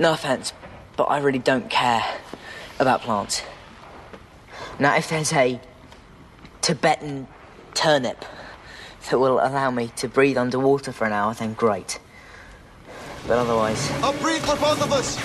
No offense, but I really don't care about plants. Now, if there's a Tibetan turnip that will allow me to breathe underwater for an hour, then great. But otherwise. A breathe for both of us!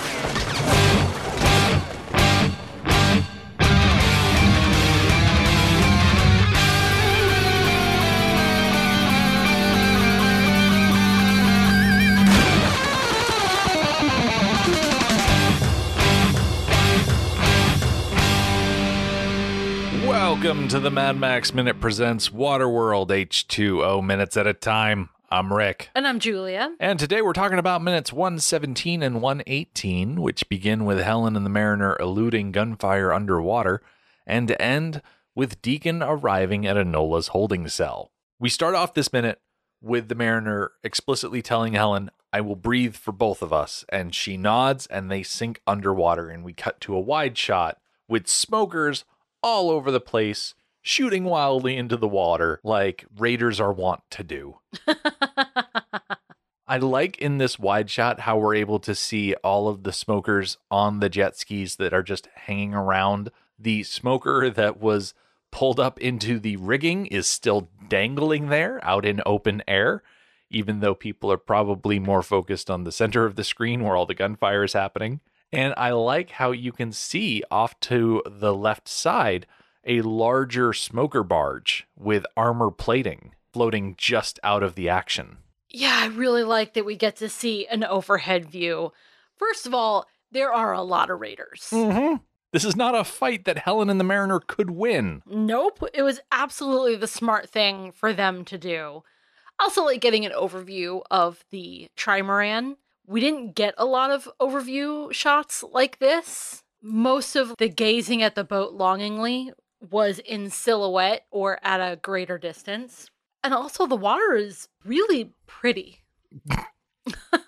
Welcome to the Mad Max Minute Presents Waterworld H2O Minutes at a Time. I'm Rick. And I'm Julia. And today we're talking about minutes 117 and 118, which begin with Helen and the Mariner eluding gunfire underwater and end with Deacon arriving at Enola's holding cell. We start off this minute with the Mariner explicitly telling Helen, I will breathe for both of us. And she nods and they sink underwater. And we cut to a wide shot with smokers all over the place, shooting wildly into the water like raiders are wont to do. I like in this wide shot how we're able to see all of the smokers on the jet skis that are just hanging around. The smoker that was pulled up into the rigging is still dangling there out in open air, even though people are probably more focused on the center of the screen where all the gunfire is happening. And I like how you can see off to the left side a larger smoker barge with armor plating floating just out of the action. Yeah, I really like that we get to see an overhead view. First of all, there are a lot of raiders. Mm-hmm. This is not a fight that Helen and the Mariner could win. Nope, it was absolutely the smart thing for them to do. Also, like getting an overview of the trimaran. We didn't get a lot of overview shots like this. Most of the gazing at the boat longingly was in silhouette or at a greater distance. And also, the water is really pretty. the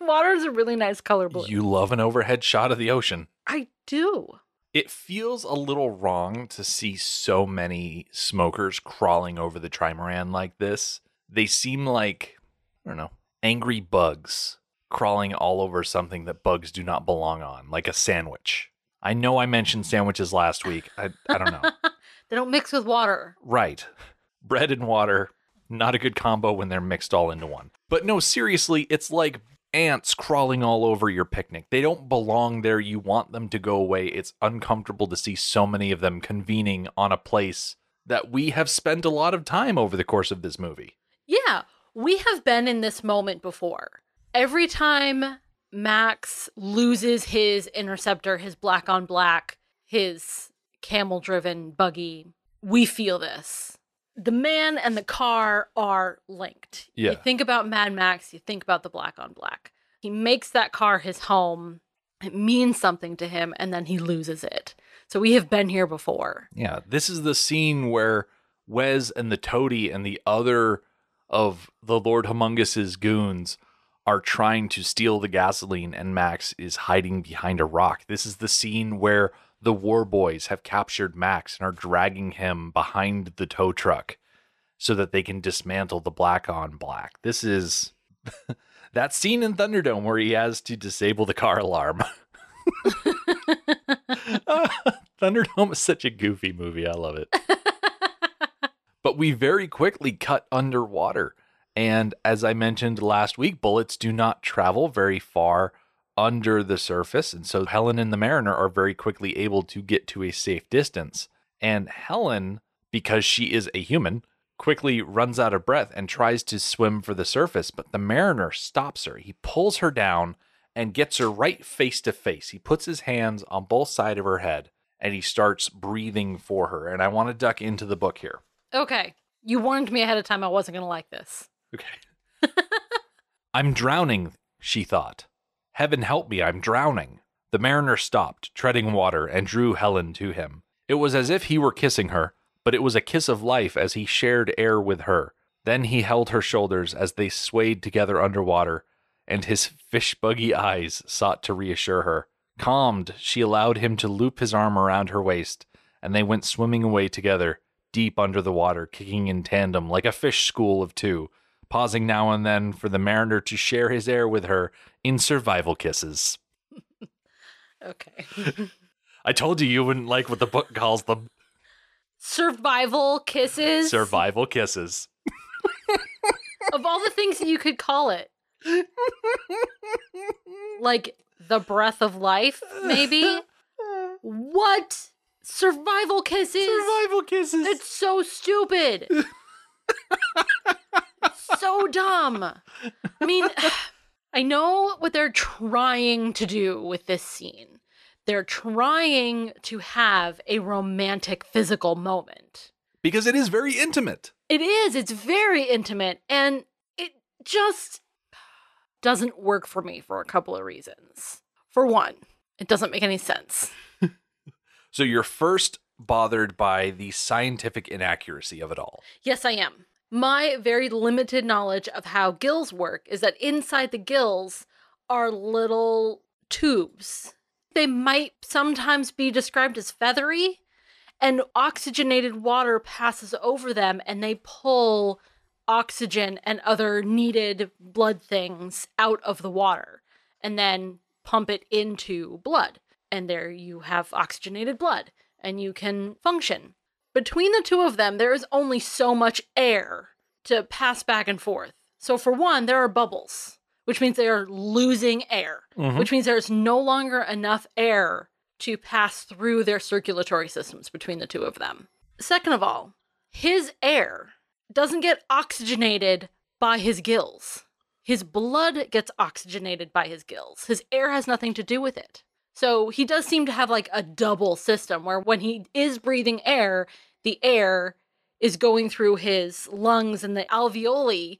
water is a really nice color blue. You love an overhead shot of the ocean. I do. It feels a little wrong to see so many smokers crawling over the trimaran like this. They seem like, I don't know, angry bugs crawling all over something that bugs do not belong on, like a sandwich. I know I mentioned sandwiches last week. I, I don't know. they don't mix with water. Right. Bread and water, not a good combo when they're mixed all into one. But no, seriously, it's like ants crawling all over your picnic. They don't belong there. You want them to go away. It's uncomfortable to see so many of them convening on a place that we have spent a lot of time over the course of this movie. Yeah, we have been in this moment before. Every time Max loses his interceptor, his black on black, his camel driven buggy, we feel this. The man and the car are linked. Yeah. You think about Mad Max, you think about the black on black. He makes that car his home. It means something to him, and then he loses it. So we have been here before. Yeah, this is the scene where Wez and the Toadie and the other of the Lord Humungus's goons are trying to steal the gasoline and Max is hiding behind a rock. This is the scene where the war boys have captured Max and are dragging him behind the tow truck so that they can dismantle the black on black. This is that scene in Thunderdome where he has to disable the car alarm. Thunderdome is such a goofy movie. I love it. but we very quickly cut underwater. And as I mentioned last week, bullets do not travel very far under the surface. And so Helen and the Mariner are very quickly able to get to a safe distance. And Helen, because she is a human, quickly runs out of breath and tries to swim for the surface. But the Mariner stops her. He pulls her down and gets her right face to face. He puts his hands on both sides of her head and he starts breathing for her. And I want to duck into the book here. Okay. You warned me ahead of time I wasn't going to like this. Okay. I'm drowning, she thought. Heaven help me, I'm drowning. The mariner stopped, treading water, and drew Helen to him. It was as if he were kissing her, but it was a kiss of life as he shared air with her. Then he held her shoulders as they swayed together underwater, and his fish buggy eyes sought to reassure her. Calmed, she allowed him to loop his arm around her waist, and they went swimming away together, deep under the water, kicking in tandem like a fish school of two, pausing now and then for the mariner to share his air with her in survival kisses. Okay. I told you you wouldn't like what the book calls them Survival kisses. survival kisses. of all the things that you could call it. Like the breath of life, maybe? What? Survival kisses? Survival kisses. It's so stupid. So dumb. I mean, I know what they're trying to do with this scene. They're trying to have a romantic physical moment. because it is very intimate. It is, it's very intimate, and it just doesn't work for me for a couple of reasons. For one, it doesn't make any sense. So you're first bothered by the scientific inaccuracy of it all. Yes, I am. My very limited knowledge of how gills work is that inside the gills are little tubes. They might sometimes be described as feathery, and oxygenated water passes over them and they pull oxygen and other needed blood things out of the water and then pump it into blood. And there you have oxygenated blood and you can function. Between the two of them, there is only so much air to pass back and forth. So, for one, there are bubbles, which means they are losing air, Mhm. which means there's no longer enough air to pass through their circulatory systems between the two of them. Second of all, his air doesn't get oxygenated by his gills. His blood gets oxygenated by his gills. His air has nothing to do with it. So he does seem to have like a double system where when he is breathing air, the air is going through his lungs and the alveoli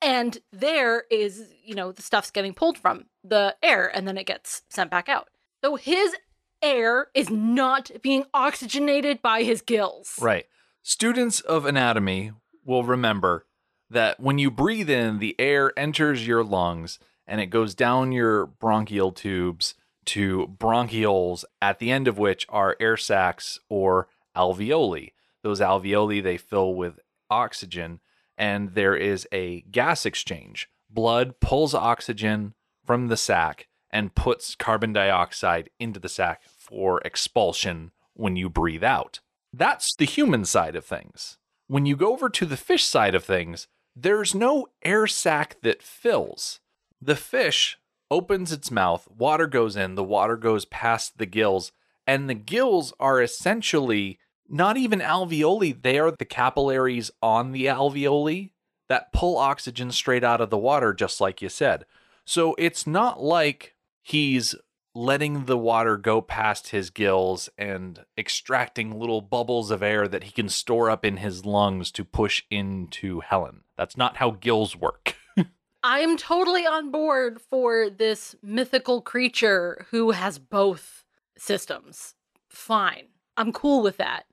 and there is, you know, the stuff's getting pulled from the air and then it gets sent back out. So his air is not being oxygenated by his gills. Right. Students of anatomy will remember that when you breathe in, the air enters your lungs and it goes down your bronchial tubes to bronchioles, at the end of which are air sacs or alveoli. Those alveoli they fill with oxygen, and there is a gas exchange. Blood pulls oxygen from the sac and puts carbon dioxide into the sac for expulsion when you breathe out. That's the human side of things. When you go over to the fish side of things, there's no air sac that fills. The fish opens its mouth, water goes in, the water goes past the gills, and the gills are essentially not even alveoli, they are the capillaries on the alveoli that pull oxygen straight out of the water, just like you said. So it's not like he's letting the water go past his gills and extracting little bubbles of air that he can store up in his lungs to push into Helen. That's not how gills work. I am totally on board for this mythical creature who has both systems. Fine. I'm cool with that.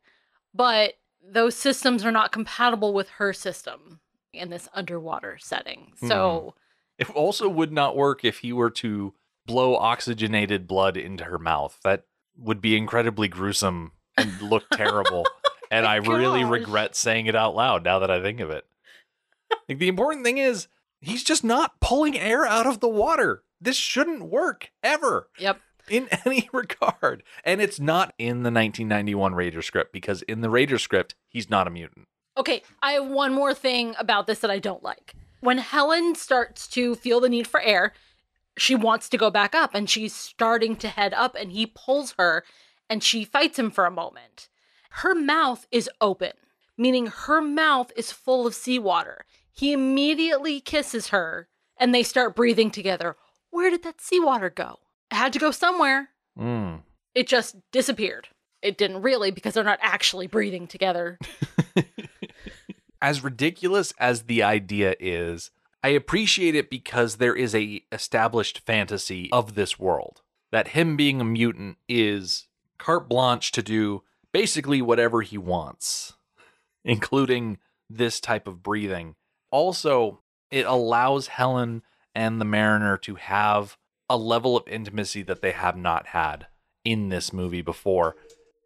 But those systems are not compatible with her system in this underwater setting. Hmm. So, It also would not work if he were to blow oxygenated blood into her mouth. That would be incredibly gruesome and look terrible. and I really regret saying it out loud now that I think of it. Like the important thing is he's just not pulling air out of the water. This shouldn't work ever yep. In any regard. And it's not in the 1991 Rader script because in the Rader script, he's not a mutant. Okay, I have one more thing about this that I don't like. When Helen starts to feel the need for air, she wants to go back up and she's starting to head up and he pulls her and she fights him for a moment. Her mouth is open, meaning her mouth is full of seawater. He immediately kisses her and they start breathing together. Where did that seawater go? Had to go somewhere. Mm. It just disappeared. It didn't really because they're not actually breathing together. as ridiculous as the idea is, I appreciate it because there is a established fantasy of this world that him being a mutant is carte blanche to do basically whatever he wants, including this type of breathing. Also, it allows Helen and the Mariner to have a level of intimacy that they have not had in this movie before.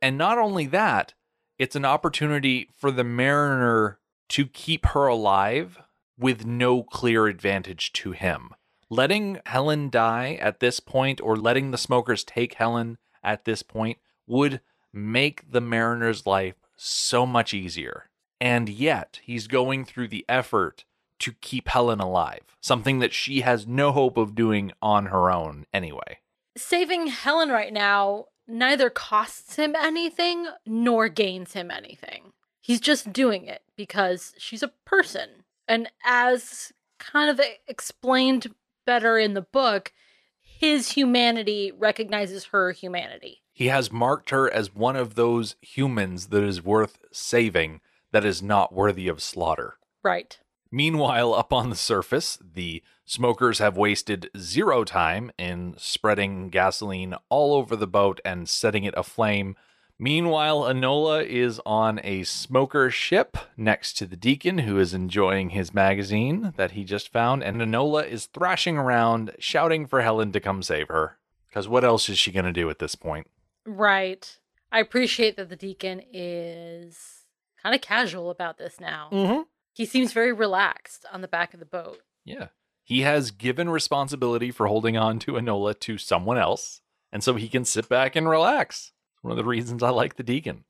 And not only that, it's an opportunity for the Mariner to keep her alive with no clear advantage to him. letting Helen die at this point or letting the smokers take Helen at this point would make the mariner's life so much easier. And yet, he's going through the effort to keep Helen alive, something that she has no hope of doing on her own anyway. Saving Helen right now neither costs him anything nor gains him anything. He's just doing it because she's a person. And as kind of explained better in the book, his humanity recognizes her humanity. He has marked her as one of those humans that is worth saving, that is not worthy of slaughter. Right. Meanwhile, up on the surface, the smokers have wasted zero time in spreading gasoline all over the boat and setting it aflame. Meanwhile, Enola is on a smoker ship next to the deacon who is enjoying his magazine that he just found, and Enola is thrashing around, shouting for Helen to come save her. Because what else is she going to do at this point? Right. I appreciate that the deacon is kind of casual about this now. Mm-hmm. He seems very relaxed on the back of the boat. Yeah. He has given responsibility for holding on to Enola to someone else, and so he can sit back and relax. It's one of the reasons I like the deacon.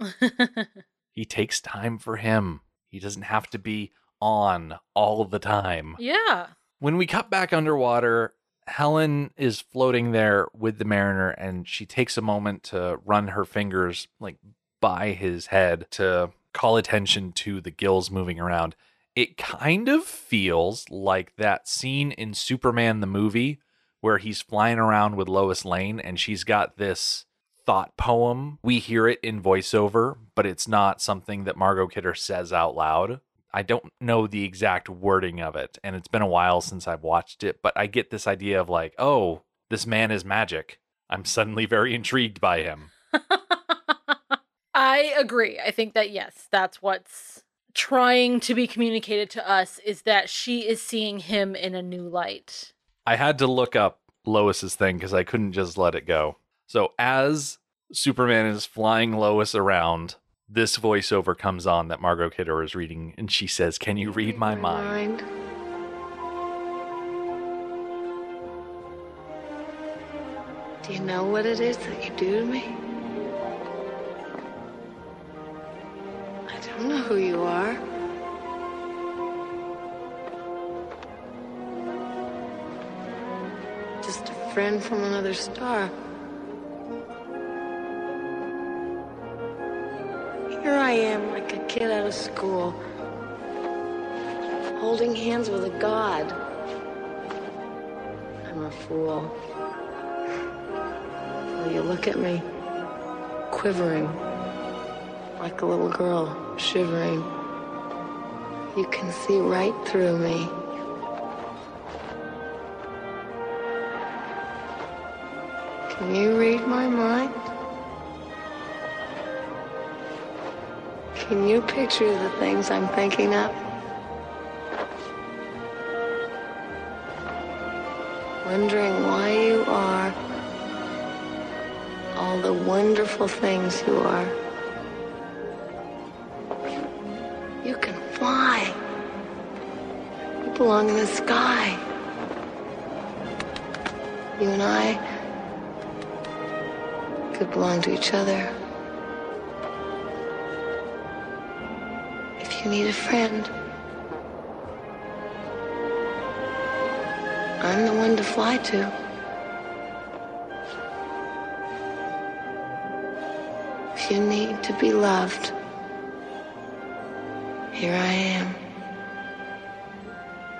he takes time for him. He doesn't have to be on all the time. yeah. When we cut back underwater, Helen is floating there with the mariner and she takes a moment to run her fingers like by his head to call attention to the gills moving around it kind of feels like that scene in Superman the movie where he's flying around with Lois Lane and she's got this thought poem. We hear it in voiceover, but it's not something that Margot Kidder says out loud. I don't know the exact wording of it, and it's been a while since I've watched it, but I get this idea of like, oh, this man is magic. I'm suddenly very intrigued by him. I agree. I think that yes, that's what's trying to be communicated to us is that she is seeing him in a new light. I had to look up Lois's thing because I couldn't just let it go. So as Superman is flying Lois around, this voiceover comes on that Margot Kidder is reading, and she says, "Can you read my mind?" Do you know what it is that you do to me? Know who you are. Just a friend from another star. Here I am, like a kid out of school, holding hands with a god. I'm a fool. Will you look at me, quivering like a little girl shivering. You can see right through me. Can you read my mind? Can you picture the things I'm thinking of? Wondering why you are all the wonderful things you are. Belong in the sky. You and I could belong to each other. If you need a friend, I'm the one to fly to. If you need to be loved, here I am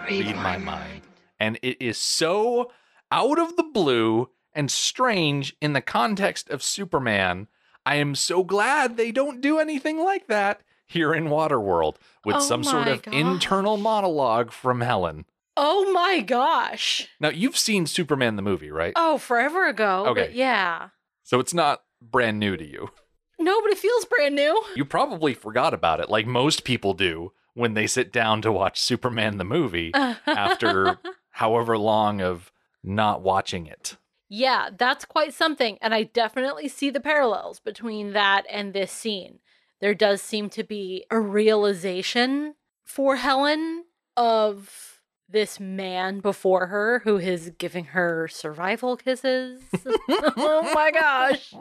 read my mind. And it is so out of the blue and strange in the context of Superman. I am so glad they don't do anything like that here in Waterworld with oh some sort of gosh. internal monologue from Helen. Oh my gosh. Now, you've seen Superman the movie, right? Oh, forever ago. Okay. Yeah. So it's not brand new to you. No, but it feels brand new. You probably forgot about it, like most people do when they sit down to watch Superman the movie after however long of not watching it. Yeah, that's quite something. And I definitely see the parallels between that and this scene. There does seem to be a realization for Helen of this man before her who is giving her survival kisses. oh my gosh.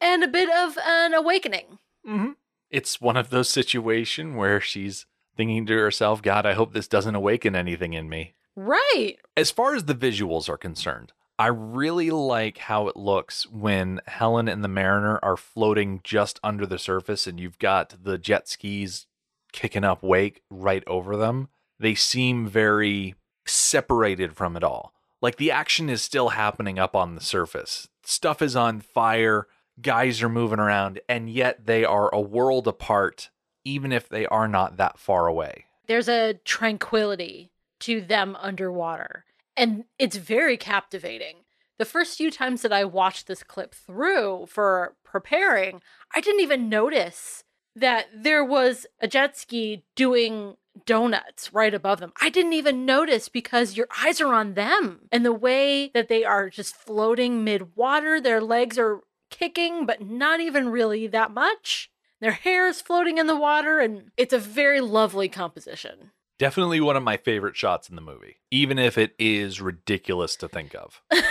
And a bit of an awakening. Mm-hmm. It's one of those situations where she's thinking to herself, God, I hope this doesn't awaken anything in me. Right. As far as the visuals are concerned, I really like how it looks when Helen and the Mariner are floating just under the surface and you've got the jet skis kicking up wake right over them. They seem very separated from it all. Like the action is still happening up on the surface. Stuff is on fire, guys are moving around, and yet they are a world apart, even if they are not that far away. There's a tranquility to them underwater, and it's very captivating. The first few times that I watched this clip through for preparing, I didn't even notice that there was a jet ski doing donuts right above them. I didn't even notice because your eyes are on them and the way that they are just floating mid water, their legs are kicking, but not even really that much. Their hair is floating in the water, and it's a very lovely composition. Definitely one of my favorite shots in the movie, even if it is ridiculous to think of.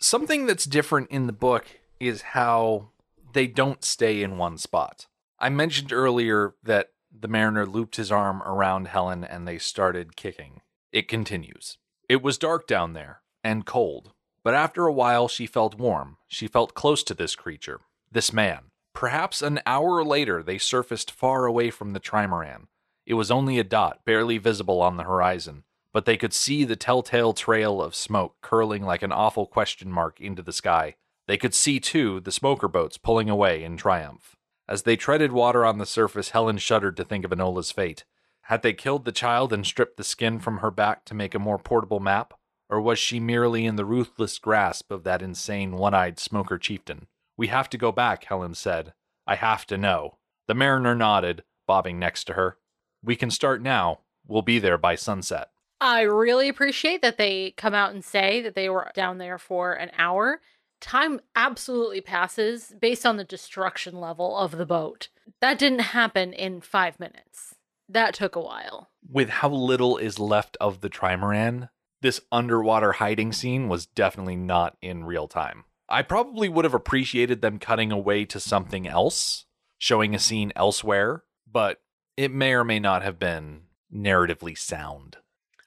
Something that's different in the book is how they don't stay in one spot. I mentioned earlier that the mariner looped his arm around Helen and they started kicking. It continues. It was dark down there and cold, but after a while she felt warm. She felt close to this creature, this man. Perhaps an hour later they surfaced far away from the trimaran. It was only a dot, barely visible on the horizon, but they could see the telltale trail of smoke curling like an awful question mark into the sky. They could see, too, the smoker boats pulling away in triumph. As they treaded water on the surface, Helen shuddered to think of Enola's fate. Had they killed the child and stripped the skin from her back to make a more portable map? Or was she merely in the ruthless grasp of that insane one eyed smoker chieftain? We have to go back, Helen said. I have to know. The mariner nodded, bobbing next to her. We can start now. We'll be there by sunset. I really appreciate that they come out and say that they were down there for an hour time absolutely passes based on the destruction level of the boat. That didn't happen in five minutes. That took a while. With how little is left of the trimaran, this underwater hiding scene was definitely not in real time. I probably would have appreciated them cutting away to something else, showing a scene elsewhere, but it may or may not have been narratively sound.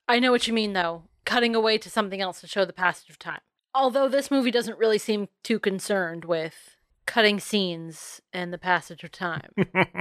I know what you mean, though. Cutting away to something else to show the passage of time. Although this movie doesn't really seem too concerned with cutting scenes and the passage of time.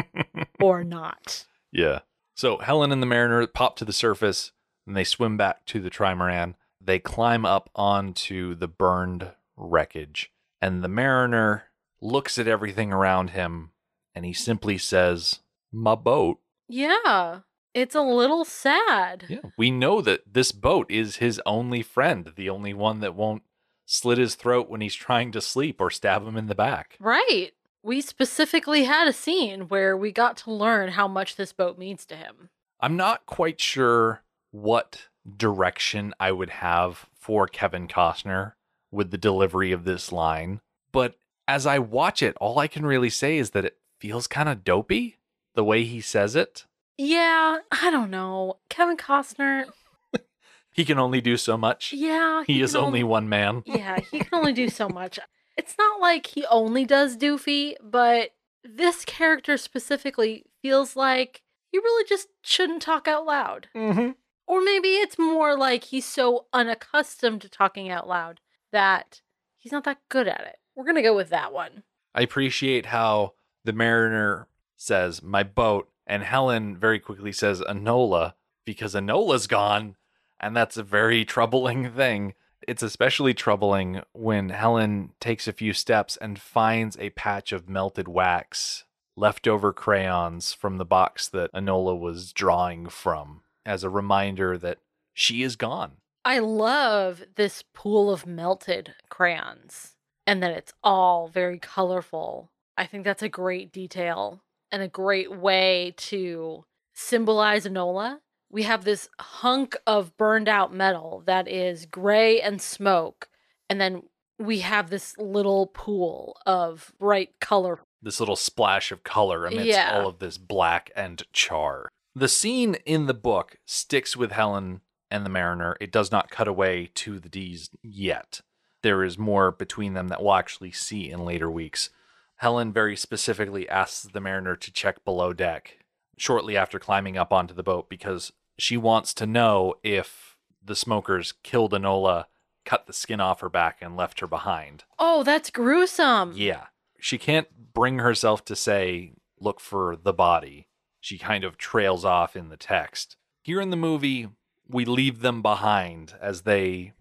or not. Yeah. So Helen and the Mariner pop to the surface and they swim back to the trimaran. They climb up onto the burned wreckage. And the Mariner looks at everything around him and he simply says, My boat. Yeah. It's a little sad. Yeah. We know that this boat is his only friend, the only one that won't slit his throat when he's trying to sleep or stab him in the back. Right. We specifically had a scene where we got to learn how much this boat means to him. I'm not quite sure what direction I would have for Kevin Costner with the delivery of this line, but as I watch it, all I can really say is that it feels kind of dopey the way he says it. Yeah, I don't know. Kevin Costner, he can only do so much. Yeah. He, is only one man. yeah, he can only do so much. It's not like he only does Doofy, but this character specifically feels like he really just shouldn't talk out loud. Mm-hmm. Or maybe it's more like he's so unaccustomed to talking out loud that he's not that good at it. We're going to go with that one. I appreciate how the mariner says, my boat, and Helen very quickly says, Enola, because Enola's gone and that's a very troubling thing. It's especially troubling when Helen takes a few steps and finds a patch of melted wax, leftover crayons from the box that Enola was drawing from, as a reminder that she is gone. I love this pool of melted crayons and that it's all very colorful. I think that's a great detail and a great way to symbolize Enola we have this hunk of burned out metal that is gray and smoke. And then we have this little pool of bright color. This little splash of color amidst Yeah. all of this black and char. The scene in the book sticks with Helen and the Mariner. It does not cut away to the Deez yet. There is more between them that we'll actually see in later weeks. Helen very specifically asks the Mariner to check below deck shortly after climbing up onto the boat because she wants to know if the smokers killed Enola, cut the skin off her back, and left her behind. Oh, that's gruesome. Yeah. She can't bring herself to say, look for the body. She kind of trails off in the text. Here in the movie, we leave them behind as they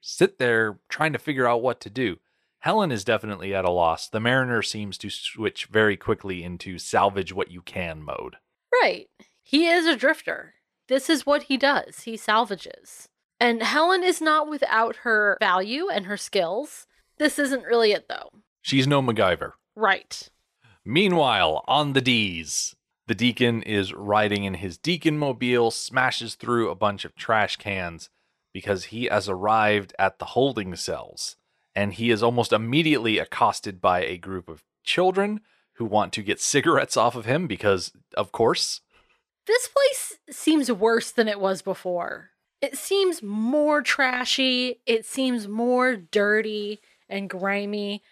sit there trying to figure out what to do. Helen is definitely at a loss. The Mariner seems to switch very quickly into salvage what you can mode. Right. He is a drifter. This is what he does. He salvages. And Helen is not without her value and her skills. This isn't really it, though. She's no MacGyver. Right. Meanwhile, on the Deez, the deacon is riding in his deacon mobile, smashes through a bunch of trash cans because he has arrived at the holding cells. And he is almost immediately accosted by a group of children who want to get cigarettes off of him because, of course. This place seems worse than it was before. It seems more trashy. It seems more dirty and grimy.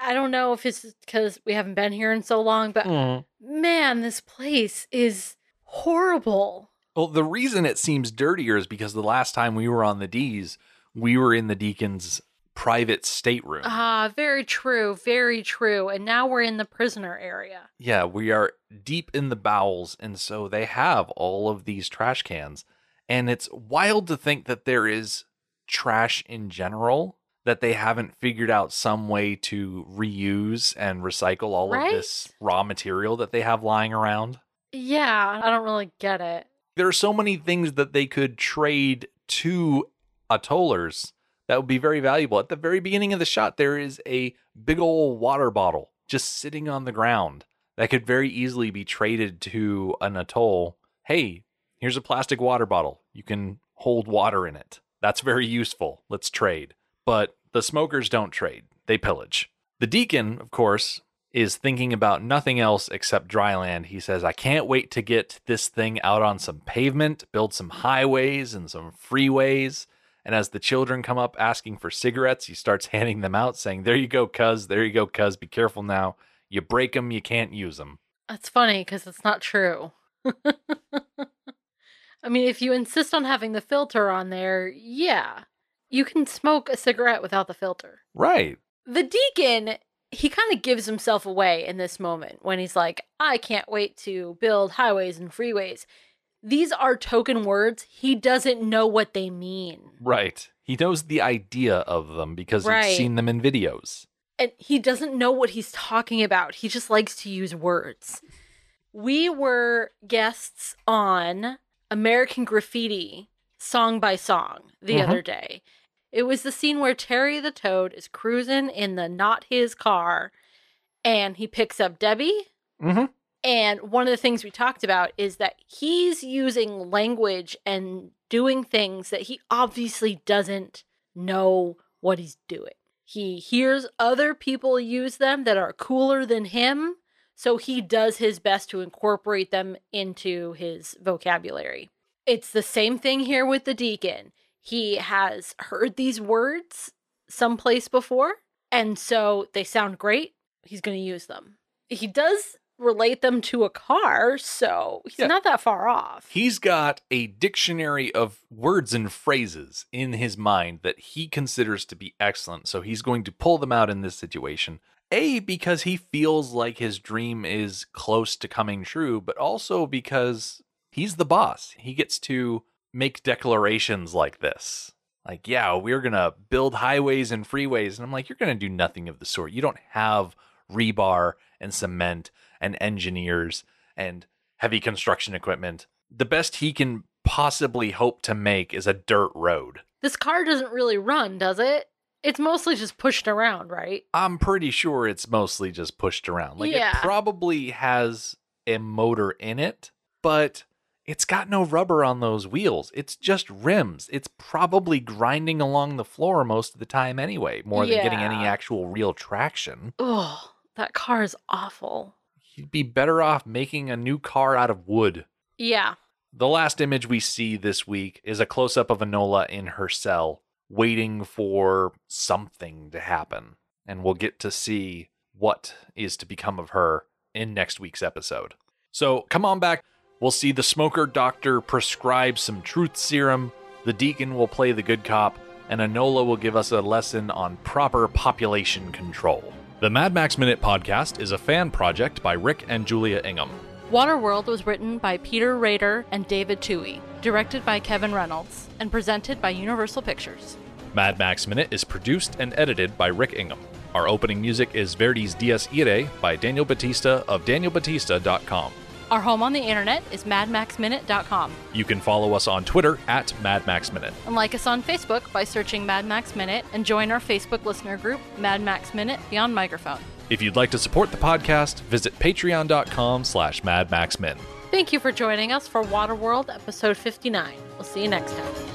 I don't know if it's because we haven't been here in so long, but mm-hmm. Man, this place is horrible. Well, the reason it seems dirtier is because the last time we were on the Deez, we were in the deacon's private stateroom. Ah, very true, very true. And now we're in the prisoner area. Yeah, we are deep in the bowels, and so they have all of these trash cans. And it's wild to think that there is trash in general, that they haven't figured out some way to reuse and recycle all Right? of this raw material that they have lying around. Yeah, I don't really get it. There are so many things that they could trade to atollers that would be very valuable. At the very beginning of the shot, there is a big old water bottle just sitting on the ground that could very easily be traded to an atoll. Hey, here's a plastic water bottle. You can hold water in it. That's very useful. Let's trade. But the smokers don't trade, they pillage. The deacon, of course, is thinking about nothing else except dry land. He says, I can't wait to get this thing out on some pavement, build some highways and some freeways. And as the children come up asking for cigarettes, he starts handing them out, saying, There you go, cuz. There you go, cuz. Be careful now. You break them, you can't use them. That's funny because it's not true. I mean, if you insist on having the filter on there, yeah, you can smoke a cigarette without the filter. Right. The deacon, he kind of gives himself away in this moment when he's like, I can't wait to build highways and freeways. These are token words. He doesn't know what they mean. Right. He knows the idea of them because Right. he's seen them in videos. and he doesn't know what he's talking about. He just likes to use words. We were guests on American Graffiti song by song the Mhm. other day. It was the scene where Terry the Toad is cruising in the not his car and he picks up Debbie. Mm-hmm. And one of the things we talked about is that he's using language and doing things that he obviously doesn't know what he's doing. He hears other people use them that are cooler than him, so he does his best to incorporate them into his vocabulary. It's the same thing here with the deacon. He has heard these words someplace before, and so they sound great. He's going to use them. He does relate them to a car, so he's Yeah. not that far off. He's got a dictionary of words and phrases in his mind that he considers to be excellent. So he's going to pull them out in this situation. A, because he feels like his dream is close to coming true, but also because he's the boss. He gets to make declarations like this. Like, yeah, we're going to build highways and freeways. And I'm like, you're going to do nothing of the sort. You don't have rebar and cement and engineers and heavy construction equipment. The best he can possibly hope to make is a dirt road. This car doesn't really run, does it? It's mostly just pushed around, right? I'm pretty sure it's mostly just pushed around. Like Yeah. it probably has a motor in it, but it's got no rubber on those wheels. It's just rims. It's probably grinding along the floor most of the time anyway, more than getting any actual real traction. Oh, that car is awful. You'd be better off making a new car out of wood. Yeah. The last image we see this week is a close up of Enola in her cell, waiting for something to happen. And we'll get to see what is to become of her in next week's episode. So come on back. We'll see the smoker doctor prescribe some truth serum, the deacon will play the good cop, and Enola will give us a lesson on proper population control. The Mad Max Minute podcast is a fan project by Rick and Julia Ingham. Waterworld was written by Peter Rader and David Twohy, directed by Kevin Reynolds, and presented by Universal Pictures. Mad Max Minute is produced and edited by Rick Ingham. Our opening music is Verdi's Dies Irae by Daniel Batista of danielbatista.com. Our home on the internet is madmaxminute.com. You can follow us on Twitter at madmaxminute. And like us on Facebook by searching Mad Max Minute and join our Facebook listener group, Mad Max Minute Beyond Microphone. If you'd like to support the podcast, visit patreon.com slash madmaxmin. Thank you for joining us for Waterworld episode 59. We'll see you next time.